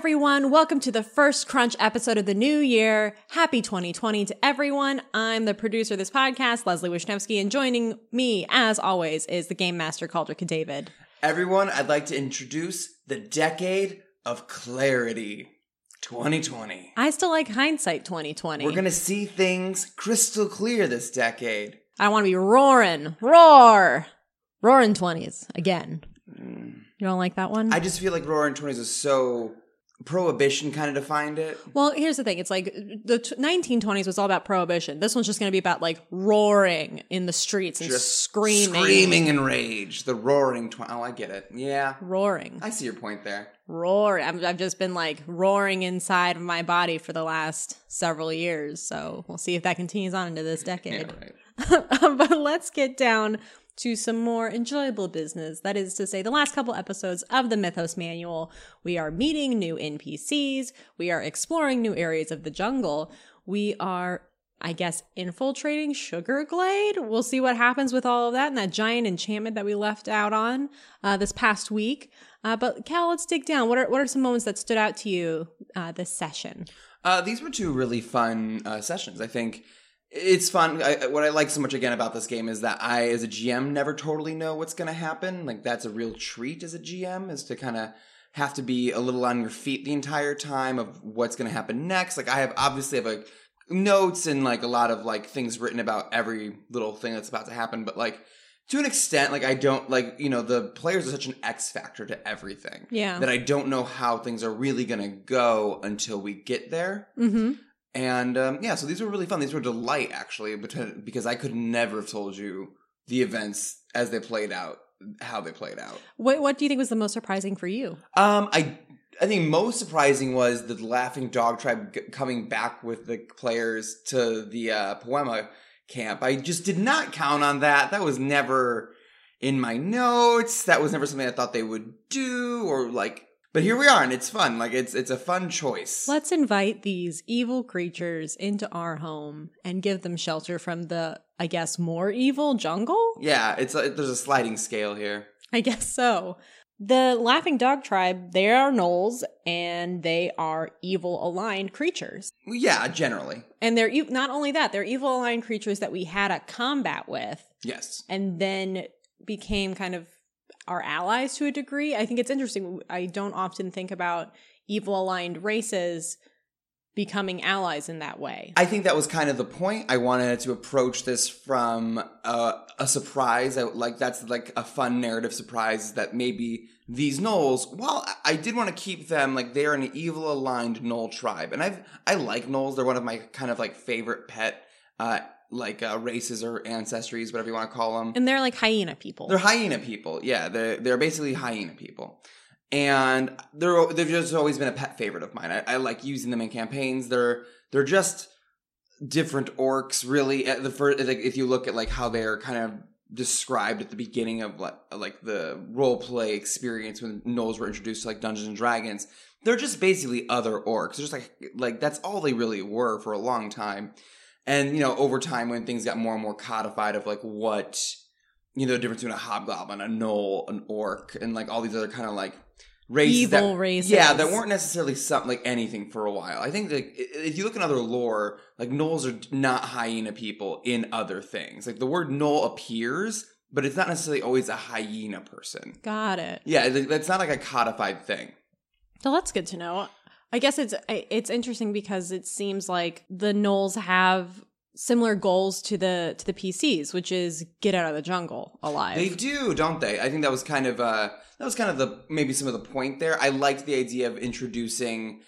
everyone. Welcome to the first Crunch episode of the new year. Happy 2020 to everyone. I'm the producer of this podcast, Leslie Wisniewski, and joining me, as always, is the Game Master, Caldric David. Everyone, I'd like to introduce the decade of clarity 2020. I still like hindsight 2020. We're going to see things crystal clear this decade. I want to be roaring, roar, roaring 20s again. Mm. You don't like that one? I just feel like Roaring Twenties is so prohibition kind of defined it. well, here's the thing. It's like the t- 1920s was all about prohibition. This one's just going to be about like roaring in the streets and Just screaming. screaming in rage. The Roaring Twenties. Oh, I get it. Yeah, Roaring. I see your point there. roar. I've just been like roaring inside of my body for the last several years. So we'll see if that continues on into this Yeah, decade. right. but let's get down to some more enjoyable business. That is to say, the last couple episodes of the Mythos Manual, we are meeting new NPCs, we are exploring new areas of the jungle, we are. I guess infiltrating Sugar Glade. We'll see what happens with all of that and that giant enchantment that we left out on uh, this past week. Uh, but Cal, let's dig down. What are what are some moments that stood out to you uh, this session? Uh, these were two really fun uh, sessions. I think it's fun. I, what I like so much again about this game is that I, as a GM, never totally know what's going to happen. Like that's a real treat as a GM, is to kind of have to be a little on your feet the entire time of what's going to happen next. Like I have obviously have like notes and like a lot of like things written about every little thing that's about to happen, but like to an extent, like I don't like you know the players are such an X factor to everything Yeah. that I don't know how things are really going to go until we get there. Mm-hmm. And um, yeah, so these were really fun. These were a delight actually, because because I could never have told you the events as they played out, how they played out. What What do you think was the most surprising for you? Um, I I think most surprising was the Laughing Dog Tribe g- coming back with the players to the uh, Poema camp. I just did not count on that. That was never in my notes. That was never something I thought they would do or like. But here we are, and it's fun. Like it's it's a fun choice. Let's invite these evil creatures into our home and give them shelter from the, I guess, more evil jungle? yeah, it's a, there's a sliding scale here. I guess so. The Laughing Dog Tribe, they are gnolls and they are evil aligned creatures. Yeah, generally. And they're e- not only that, they're evil aligned creatures that we had a combat with Yes. and then became kind of our allies to a degree. I think it's interesting. I don't often think about evil aligned races becoming allies in that way. I think that was kind of the point. I wanted to approach this from a, a surprise. I, like that's like a fun narrative surprise that maybe these gnolls. While I- did want to keep them like they're an evil aligned gnoll tribe, and I've I like gnolls. They're one of my kind of like favorite pet uh like uh, races or ancestries, whatever you want to call them. and they're like hyena people. They're hyena people. Yeah, they're they're basically hyena people, and they're they've just always been a pet favorite of mine. I, I like using them in campaigns. They're they're just different orcs, really. At the first, like, if you look at like how they're kind of described at the beginning of like like the role play experience when gnolls were introduced to like Dungeons and Dragons, they're just basically other orcs. They're just like like that's all they really were for a long time. And you know, over time when things got more and more codified of like what you know the difference between a hobgoblin, a gnoll, an orc, and like all these other kind of like races Evil that, races. Yeah, that weren't necessarily something like anything for a while. I think like if you look in other lore, like gnolls are not hyena people in other things. Like the word gnoll appears, but it's not necessarily always a hyena person. Got it. Yeah, that's not like a codified thing. So that's good to know. I guess it's it's interesting because it seems like the gnolls have similar goals to the to the PCs, which is get out of the jungle alive. They do, don't they? I think that was kind of uh that was kind of the maybe some of the point there. I liked the idea of introducing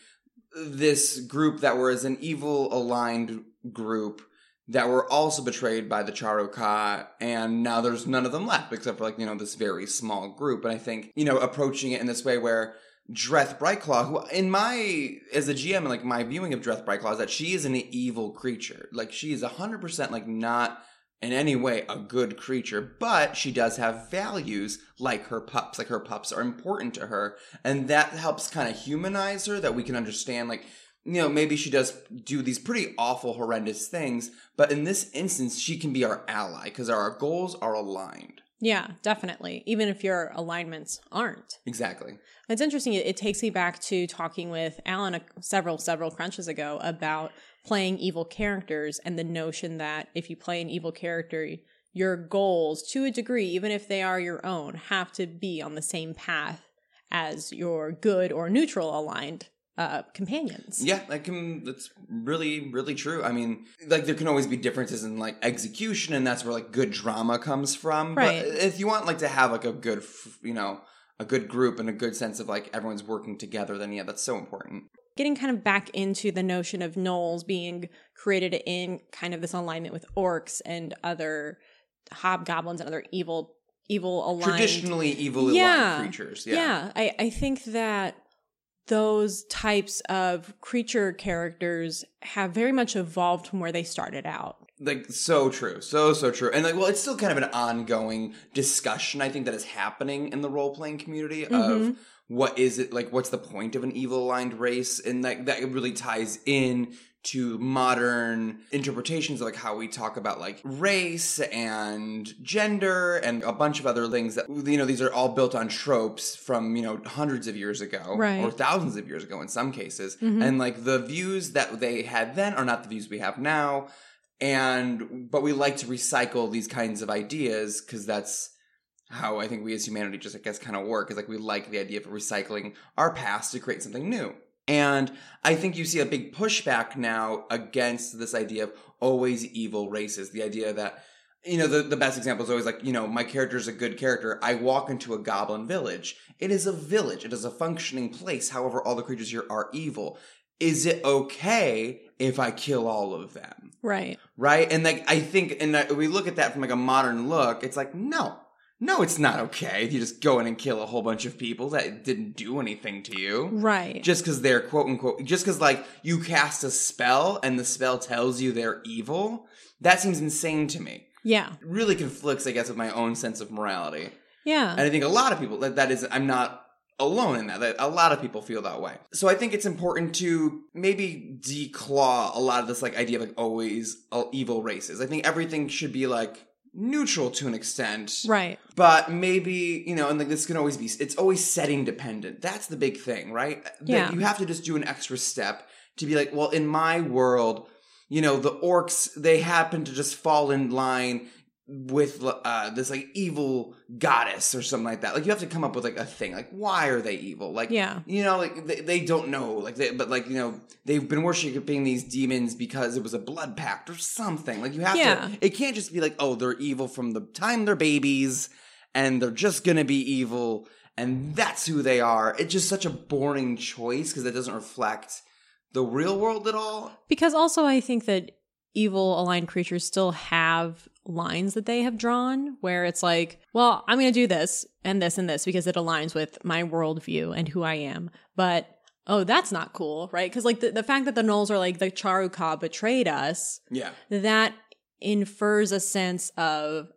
this group that were as an evil aligned group that were also betrayed by the Charuka, and now there's none of them left except for like you know this very small group. And I think you know approaching it in this way where Dreth Brightclaw, who in my as a GM, like my viewing of Dreth Brightclaw is that she is an evil creature. Like she is hundred percent like not in any way a good creature, but she does have values like her pups. Like her pups are important to her, and that helps kind of humanize her. That we can understand, like you know, maybe she does do these pretty awful, horrendous things, but in this instance, she can be our ally because our goals are aligned. Yeah, definitely. Even if your alignments aren't. Exactly. It's interesting. It, it takes me back to talking with Alan a, several, several crunches ago about playing evil characters and the notion that if you play an evil character, your goals, to a degree, even if they are your own, have to be on the same path as your good or neutral aligned uh, companions. Yeah, that can. That's really, really true. I mean, like there can always be differences in like execution, and that's where like good drama comes from. Right. But if you want like to have like a good, you know, a good group and a good sense of like everyone's working together, then yeah, that's so important. Getting kind of back into the notion of gnolls being created in kind of this alignment with orcs and other hobgoblins and other evil, evil aligned Traditionally evil Yeah. creatures. Yeah, Yeah. I, I think that those types of creature characters have very much evolved from where they started out. like so true so so true and like well it's still kind of an ongoing discussion i think that is happening in the role-playing community Mhm. of what is it like what's the point of an evil aligned race and like that really ties in to modern interpretations of like how we talk about like race and gender and a bunch of other things that you know these are all built on tropes from you know hundreds of years ago Right. or thousands of years ago in some cases Mhm. and like the views that they had then are not the views we have now and but we like to recycle these kinds of ideas because that's how I think we as humanity just I guess kind of work is like we like the idea of recycling our past to create something new. And I think you see a big pushback now against this idea of always evil races. The idea that you know the, the best example is always like you know my character is a good character i walk into a goblin village it is a village it is a functioning place however all the creatures here are evil is it okay if i kill all of them Right. right? And like I think, and we look at that from like a modern look. It's like no, no, it's not okay if you just go in and kill a whole bunch of people that didn't do anything to you. Right. Just because they're quote unquote, just because like you cast a spell and the spell tells you they're evil, that seems insane to me. yeah. It really conflicts, I guess, with my own sense of morality. Yeah. And I think a lot of people that that is I'm not alone in that. That a lot of people feel that way. So I think it's important to maybe declaw a lot of this like idea of like always uh, evil races. I think everything should be like neutral to an extent. right. But maybe, you know, and like this can always be it's always setting dependent. That's the big thing, right? That Yeah. you have to just do an extra step to be like, well, in my world, you know, the orcs, they happen to just fall in line with uh this like evil goddess or something like that. Like you have to come up with like a thing. Like why are they evil? Like Yeah. you know, like they, they don't know. Like they, but like you know, they've been worshiping these demons because it was a blood pact or something. Like you have Yeah. to. It can't just be like, oh, they're evil from the time they're babies, and they're just gonna be evil, and that's who they are. It's just such a boring choice because it doesn't reflect the real world at all. Because also, I think that evil aligned creatures still have lines that they have drawn where it's like, well, I'm going to do this and this and this because it aligns with my worldview and who I am. But oh, that's not cool, right? Because like the, the fact that the Gnolls are like the Charuka betrayed us, Yeah. that infers a sense of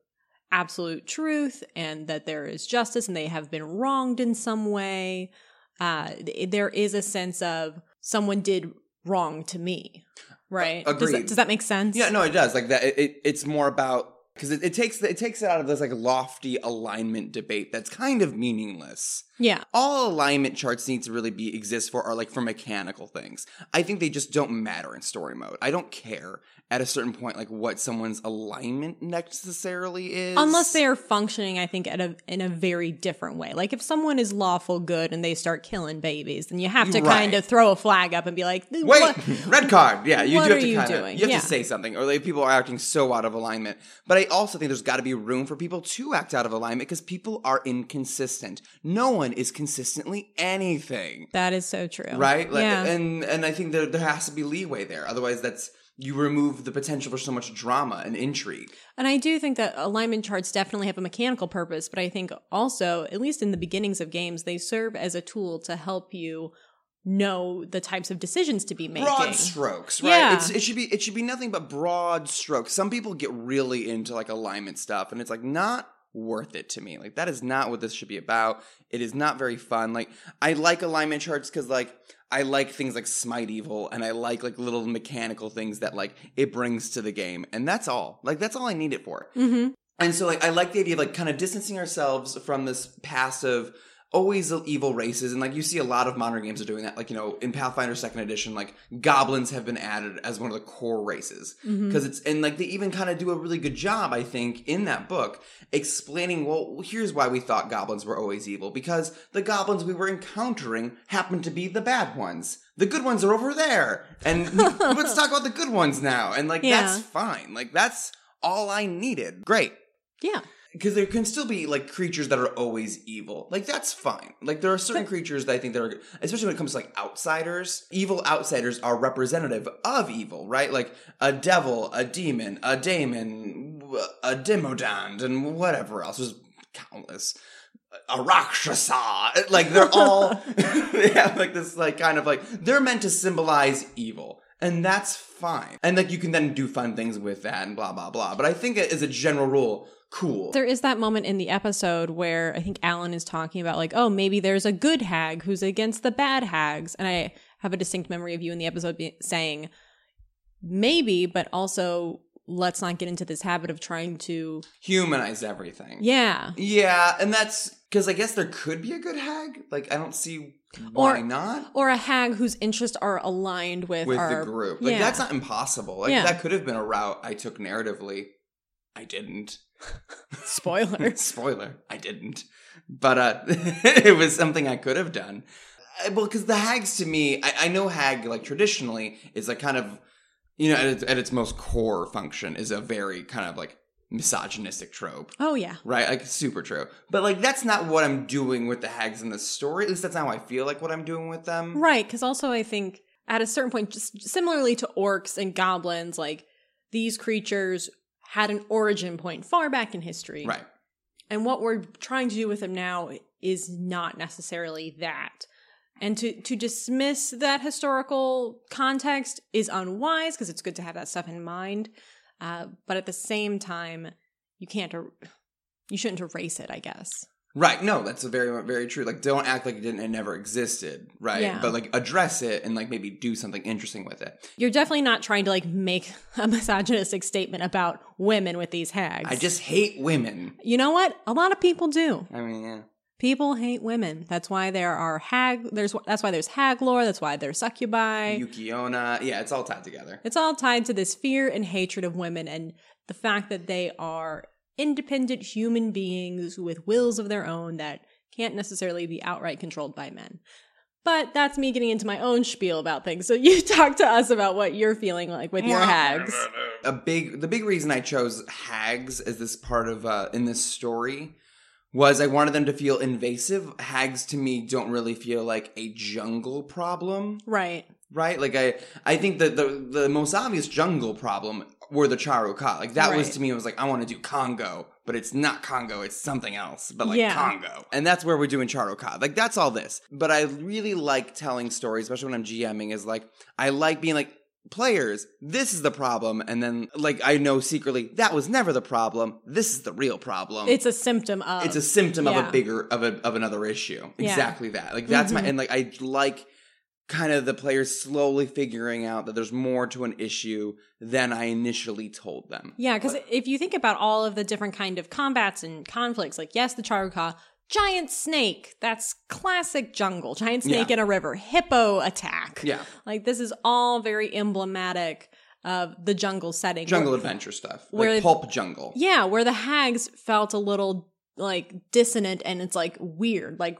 absolute truth and that there is justice and they have been wronged in some way. Uh, th- there is a sense of someone did wrong to me, right? Does, that, agreed. does that make sense? Yeah, no, it does. Like that, it, it it's more about because it, it takes it takes it out of this like lofty alignment debate that's kind of meaningless. Yeah. All alignment charts need to really be exist for are like for mechanical things. I think they just don't matter in story mode. I don't care at a certain point like what someone's alignment necessarily is, Unless they are functioning, I think, at a in a very different way. Like if someone is lawful good and they start killing babies, then you have to Right. kind of throw a flag up and be like, Wait, "What?" red card. Yeah, you what do have are to you kind of doing? you have Yeah. to say something, or like people are acting so out of alignment. But I also think there's got to be room for people to act out of alignment because people are inconsistent. No one is consistently anything, That is so true. right? Like, yeah. and and I think there there has to be leeway there. Otherwise, that's you remove the potential for so much drama and intrigue. And I do think that alignment charts definitely have a mechanical purpose, but I think also, at least in the beginnings of games, they serve as a tool to help you know the types of decisions to be making. broad strokes, right? Yeah. It's, it should be it should be nothing but broad strokes. Some people get really into like alignment stuff, and it's like not worth it to me. Like that is not what this should be about. It is not very fun. Like I like alignment charts because like I like things like Smite Evil, and I like like little mechanical things that like it brings to the game, and that's all. Like that's all I need it for. hmm And so like I like the idea of like kind of distancing ourselves from this of always evil races and like you see a lot of modern games are doing that like you know in pathfinder second edition like goblins have been added as one of the core races. Mm-hmm. Because it's and like they even kind of do a really good job i think in that book explaining well here's why we thought goblins were always evil because the goblins we were encountering happened to be the bad ones. The good ones are over there and let's talk about the good ones now and like Yeah. that's fine. Like that's all i needed. Great. Yeah. Because there can still be like creatures that are always evil. Like that's fine. Like there are certain creatures that I think that are, especially when it comes to like outsiders. Evil outsiders are representative of evil, right? Like a devil, a demon, a daemon, a demodand, and whatever else. There's countless. A rakshasa. Like they're all they have like this like kind of like they're meant to symbolize evil. And that's fine. And like you can then do fun things with that and blah blah blah. But I think as a general rule, cool. There is that moment in the episode where I think Alan is talking about, like, oh, maybe there's a good hag who's against the bad hags. And I have a distinct memory of you in the episode be- saying, maybe, but also let's not get into this habit of trying to, humanize everything. yeah. Yeah, and that's because I guess there could be a good hag. Like I don't see why Or- not Or a hag whose interests are aligned with, with our the group. Like yeah. that's not impossible. Like Yeah. that could have been a route I took narratively. I didn't. Spoiler. Spoiler, I didn't. But uh it was something I could have done. Uh, Well, because the hags to me, I, I know hag like traditionally is like kind of, you know, at its, at its most core function is a very kind of like misogynistic trope. oh, yeah. Right, like super true. But like that's not what I'm doing with the hags in the story. At least that's not how I feel like what I'm doing with them. Right, because also I think at a certain point, just similarly to orcs and goblins, like these creatures had an origin point far back in history. Right. And what we're trying to do with them now is not necessarily that. And to, to dismiss that historical context is unwise because it's good to have that stuff in mind. Uh, but at the same time, you can't, er- you shouldn't erase it, I guess. Right. No, that's a very very true. Like don't act like it didn't it never existed, right? Yeah. But like address it and like maybe do something interesting with it. You're definitely not trying to like make a misogynistic statement about women with these hags. I just hate women. you know what? A lot of people do. I mean, yeah. People hate women. That's why there are hag. There's that's why there's hag lore. That's why there's succubi. Yuki-onna. Yeah, it's all tied together. it's all tied to this fear and hatred of women and the fact that they are independent human beings with wills of their own that can't necessarily be outright controlled by men. But that's me getting into my own spiel about things. So you talk to us about what you're feeling like with your hags. a big the big reason I chose hags as this part of uh in this story was I wanted them to feel invasive. Hags to me don't really feel like a jungle problem, Right. right? Like I I think that the the most obvious jungle problem were the Charuka. Like that was to me it was like I want to do Congo, but it's not Congo, it's something else, but like Yeah. Congo. And that's where we're doing Charuka. Like that's all this. But I really like telling stories, especially when I'm GMing is like I like being like players, this is the problem. And then, like, I know secretly that was never the problem. This is the real problem. It's a symptom of. it's a symptom of a bigger of a of another issue. Yeah. Exactly that. Like that's my Mhm. and like I like kind of the players slowly figuring out that there's more to an issue than I initially told them. Yeah, because if you think about all of the different kind of combats and conflicts, like yes, the Charuka, giant snake, that's classic jungle, giant snake Yeah. in a river, hippo attack. Yeah. Like this is all very emblematic of the jungle setting. Jungle Where- adventure stuff. where- like pulp jungle. yeah, where the hags felt a little like dissonant and it's like weird. Like,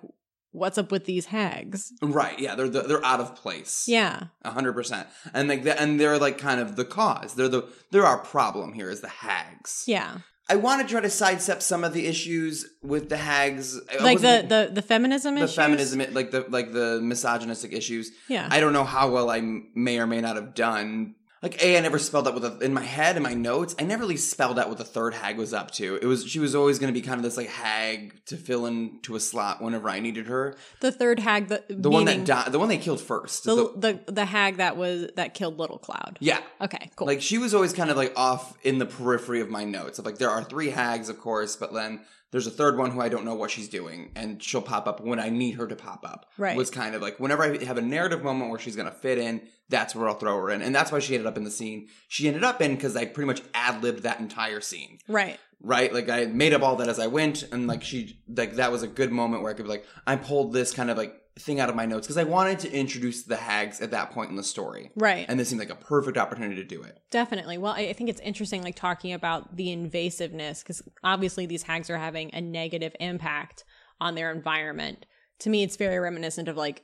what's up with these hags? Right. Yeah, they're they're out of place. Yeah. A hundred percent. And like and they're like kind of the cause. They're the they're our problem here is the hags. Yeah. I want to try to sidestep some of the issues with the hags. Like the, the the feminism the issues? feminism, like the like the misogynistic issues. Yeah. I don't know how well I may or may not have done. Like a, I never spelled out with a in my head in my notes. I never really spelled out what the third hag was up to. It was she was always going to be kind of this like hag to fill into a slot whenever I needed her. the third hag the, The one that died, the one they killed first. the, The- the the hag that was that killed Little Cloud. yeah, Okay, cool. Like she was always kind of like off in the periphery of my notes. Of like there are three hags, of course, but then there's a third one who I don't know what she's doing, and she'll pop up when I need her to pop up. Right. Was kind of like whenever I have a narrative moment where she's gonna fit in, that's where I'll throw her in, and that's why she ended up in the scene she ended up in because I pretty much ad libbed that entire scene. right. right? Like I made up all that as I went, and like she, like that was a good moment where I could be like, I pulled this kind of like thing out of my notes because I wanted to introduce the hags at that point in the story, Right. and this seemed like a perfect opportunity to do it. Definitely. Well, I think it's interesting, like talking about the invasiveness, because obviously these hags are having a negative impact on their environment. To me, it's very reminiscent of like,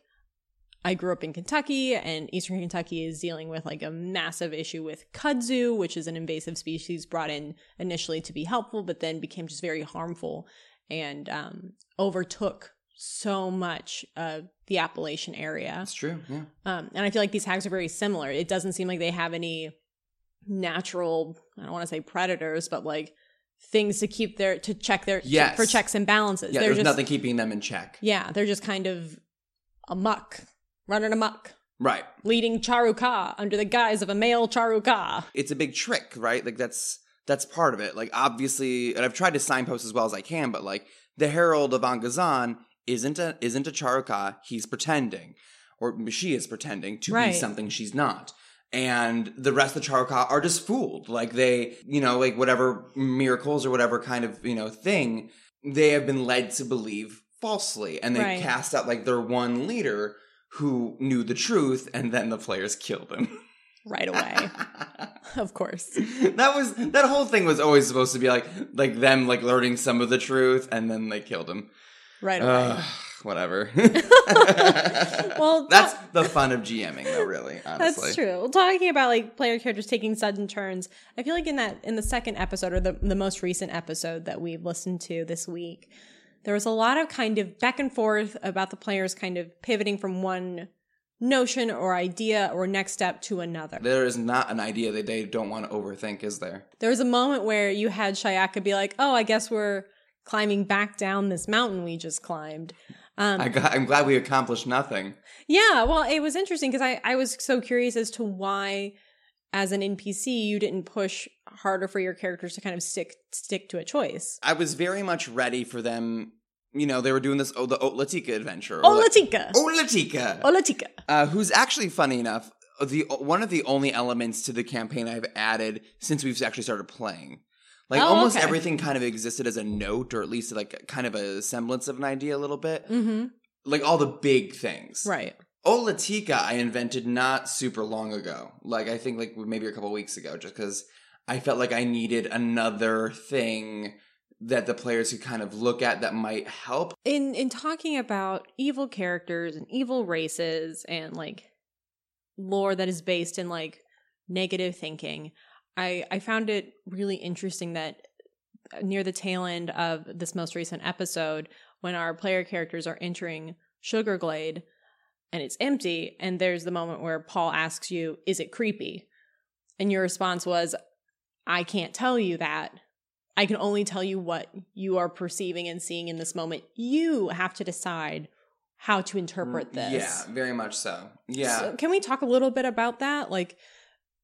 I grew up in Kentucky, and Eastern Kentucky is dealing with like a massive issue with kudzu, which is an invasive species brought in initially to be helpful, but then became just very harmful and um, overtook so much of the Appalachian area. That's true. Yeah. Um, and I feel like these hags are very similar. It doesn't seem like they have any natural, I don't want to say predators, but like things to keep their, to check their, Yes. for checks and balances. Yeah. they're There's just, nothing keeping them in check. yeah, they're just kind of amuck, running amok, Right. leading Charuka under the guise of a male Charuka. it's a big trick, right? Like that's that's part of it. Like obviously, and I've tried to signpost as well as I can, but like the Herald of Angazan isn't a isn't a Charuka. He's pretending, or she is pretending to Right. be something she's not. And the rest of the Charuka are just fooled. Like they, you know, like whatever miracles or whatever kind of you know thing they have been led to believe falsely, and they Right. cast out like their one leader who knew the truth, and then the players killed him. Right away, of course. that was that whole thing was always supposed to be like like them like learning some of the truth and then they killed him. Right away. Ugh, whatever. Well, that's the fun of GMing though, really, honestly. That's true. Well, talking about like player characters taking sudden turns, I feel like in that in the second episode or the the most recent episode that we've listened to this week, there was a lot of kind of back and forth about the players kind of pivoting from one notion or idea or next step to another. There is not an idea that they don't want to overthink, is there? There was a moment where you had Shayaka be like, "Oh, I guess we're climbing back down this mountain we just climbed." Um, I got, I'm glad we accomplished nothing. Yeah, well, it was interesting because I, I was so curious as to why, as an NPC, you didn't push harder for your characters to kind of stick stick to a choice. I was very much ready for them. You know, they were doing this oh the Otlatika adventure. Oh, Latika! Otlatika. Oh, Latika! uh, who's actually funny enough the one of the only elements to the campaign I've added since we've actually started playing. Like Oh, almost okay. everything kind of existed as a note, or at least like kind of a semblance of an idea a little bit. Mm-hmm. Like all the big things. Right. Olatika I invented not super long ago. Like I think like maybe a couple weeks ago, just because I felt like I needed another thing that the players could kind of look at that might help. In in talking about evil characters and evil races and like lore that is based in like negative thinking, I I found it really interesting that uh, near the tail end of this most recent episode, when our player characters are entering Sugarglade and it's empty, and there's the moment where Paul asks you, Is it creepy? And your response was, I can't tell you that. I can only tell you what you are perceiving and seeing in this moment. You have to decide how to interpret mm, this. Yeah, very much so. Yeah. So can we talk a little bit about that? Like,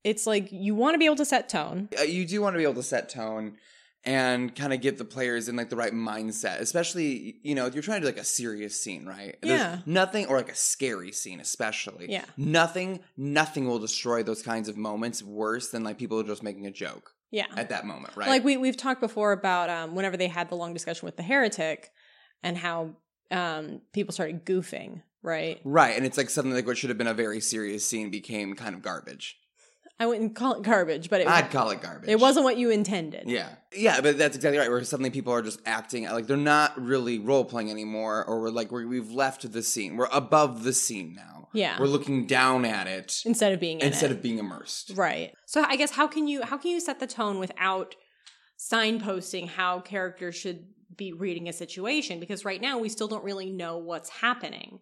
it's like you want to be able to set tone. uh, you do want to be able to set tone and kind of get the players in like the right mindset especially you know if you're trying to do like a serious scene right There's Yeah. nothing or like a scary scene especially Yeah. nothing nothing will destroy those kinds of moments worse than like people just making a joke Yeah. at that moment right Like we we've talked before about um, whenever they had the long discussion with the heretic and how um, people started goofing, right? right and it's like something like what should have been a very serious scene became kind of garbage I wouldn't call it garbage, but it i'd call it garbage it wasn't what you intended. Yeah. Yeah, but that's exactly right. Where suddenly people are just acting like they're not really role playing anymore, or we're like we're, we've left the scene. We're above the scene now. Yeah. We're looking down at it Instead of being in instead of being immersed. Right. So I guess how can you how can you set the tone without signposting how characters should be reading a situation because right now we still don't really know what's happening.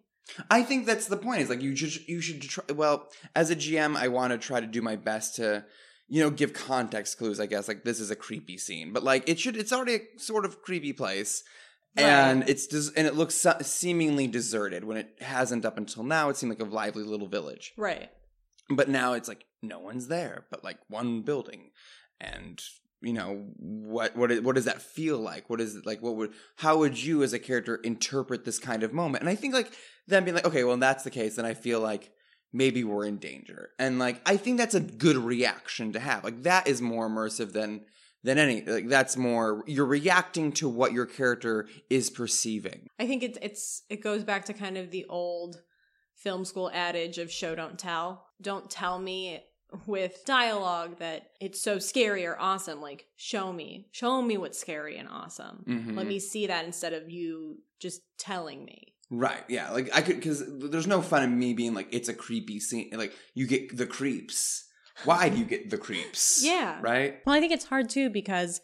I think that's the point. Is like you should you should try. Well, as a GM, I want to try to do my best to. You know, give context clues. I guess like this is a creepy scene, but like it should. It's already a sort of creepy place, and it's des- and it looks se- seemingly deserted when it hasn't up until now. It seemed like a lively little village. Right. but now it's like no one's there but like one building and you know what what what does that feel like what is it like what would how would you as a character interpret this kind of moment and i think like then being like okay well that's the case then i feel like maybe we're in danger and like i think that's a good reaction to have like that is more immersive than than any like that's more you're reacting to what your character is perceiving. I think it's it's it goes back to kind of the old film school adage of show don't tell. Don't tell me with dialogue that it's so scary or awesome. Like show me, show me what's scary and awesome. Mhm. Let me see that instead of you just telling me. Right. Yeah. Like I could because there's no fun in me being like it's a creepy scene. Like you get the creeps. Why do you get the creeps? Yeah. Right. Well, I think it's hard too because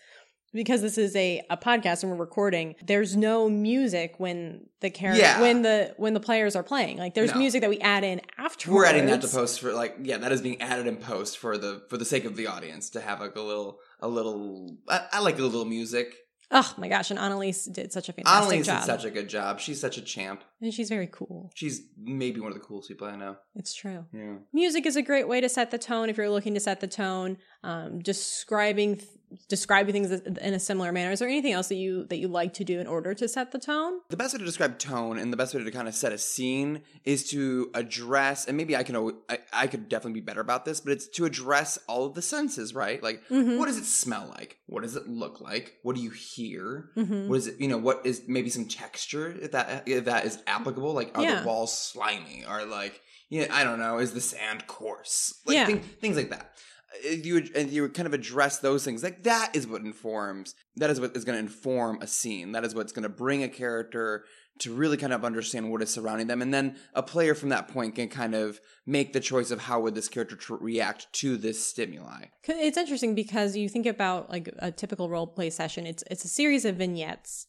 because this is a, a podcast and we're recording, there's no music when the character Yeah. when the when the players are playing. Like there's No. music that we add in afterwards. We're adding that to post for like yeah that is being added in post for the for the sake of the audience to have like a little a little I, I like a little music. Oh my gosh, and Annalise did such a fantastic Annalise job. did such a good job. She's such a champ. and she's very cool. She's maybe one of the coolest people I know. It's true. Yeah. Music is a great way to set the tone if you're looking to set the tone. Um, describing describing things in a similar manner. Is there anything else that you that you like to do in order to set the tone? The best way to describe tone and the best way to kind of set a scene is to address, and maybe I can, I, I could definitely be better about this, but it's to address all of the senses, right? Like, Mhm. what does it smell like? What does it look like? What do you hear? Mhm. What is it? You know, what is maybe some texture if that if that is applicable? Like, are Yeah. the walls slimy? Or like, yeah, I don't know, is the sand coarse? Like Yeah. thing, things like that. If you would- and you kind of address those things, like that is what informs. That is what is going to inform a scene. That is what's going to bring a character to really kind of understand what is surrounding them, and then a player from that point can kind of make the choice of how would this character tr- react to this stimuli It's interesting because you think about like a typical role play session. It's it's a series of vignettes,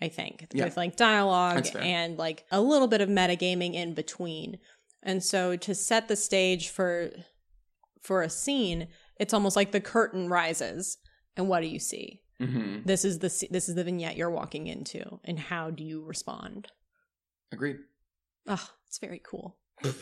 I think, Yeah. with like dialogue and like a little bit of metagaming in between. And so to set the stage for for a scene, it's almost like the curtain rises, and what do you see? Mm-hmm. This is the this is the vignette you're walking into, and how do you respond? Agreed. Oh, it's very cool.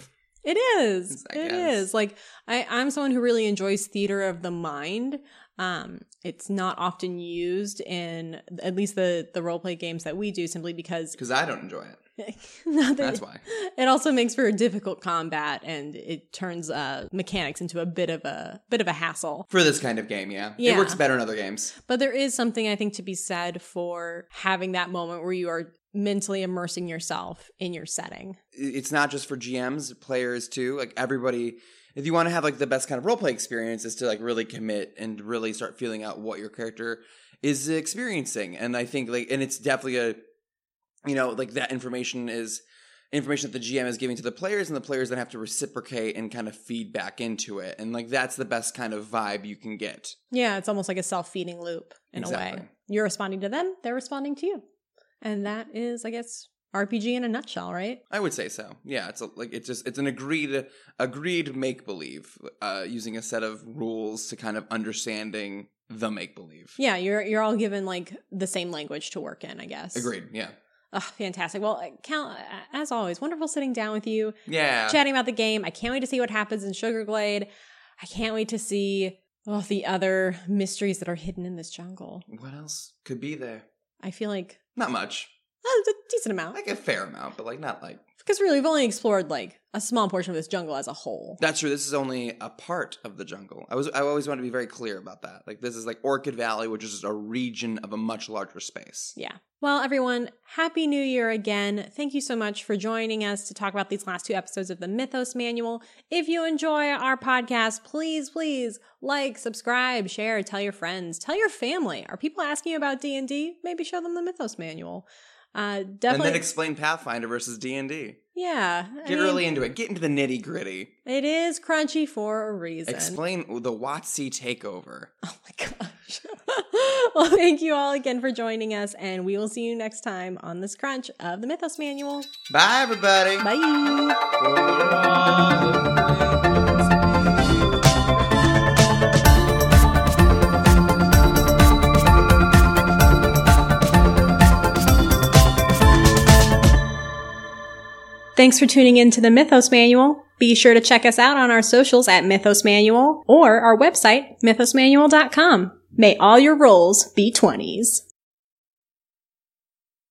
It is. I It guess. is. Like I, I'm someone who really enjoys theater of the mind. Um, it's not often used in at least the the role play games that we do, simply because Because I don't enjoy it. That's why. it also makes for a difficult combat, and it turns uh, mechanics into a bit of a bit of a hassle. For this kind of game, yeah. Yeah. It works better in other games. But there is something I think to be said for having that moment where you are mentally immersing yourself in your setting. It's not just for GMs, players too. Like everybody, if you want to have like the best kind of roleplay experience, is to like really commit and really start feeling out what your character is experiencing. And I think like, and it's definitely a, you know, like that information is information that the GM is giving to the players, and the players then have to reciprocate and kind of feed back into it. And like that's the best kind of vibe you can get. Yeah, it's almost like a self feeding loop in a way. You're responding to them, they're responding to you. And that is, I guess, RPG in a nutshell, right? I would say so. Yeah, it's a, like it's just it's an agreed agreed make believe uh, using a set of rules to kind of understanding the make believe. Yeah, you're you're all given like the same language to work in, I guess. Agreed. Yeah. Oh, fantastic. Well, uh, Cal, uh, uh, as always, wonderful sitting down with you, Yeah. chatting about the game. I can't wait to see what happens in Sugar Glade. I can't wait to see oh, the other mysteries that are hidden in this jungle. What else could be there? I feel like Not much. A decent amount. Like a fair amount, but like not like. Because really, we've only explored like a small portion of this jungle as a whole. That's true. This is only a part of the jungle. I was I always want to be very clear about that. Like this is like Orchid Valley, which is just a region of a much larger space. Yeah. Well, everyone, Happy New Year again. Thank you so much for joining us to talk about these last two episodes of the Mythos Manual. If you enjoy our podcast, please, please like, subscribe, share, tell your friends, tell your family. Are people asking you about D&D? Maybe show them the Mythos Manual. Uh, And then explain Pathfinder versus D and D. yeah. I Get mean, really into it. Get into the nitty gritty. It is crunchy for a reason. Explain the WotC takeover. Oh my gosh. well, thank you all again for joining us, and we will see you next time on this crunch of the Mythos Manual. Bye, everybody. Bye. Thanks for tuning in to the Mythos Manual. Be sure to check us out on our socials at Mythos Manual or our website, mythosmanual.com. May all your rolls be 20s.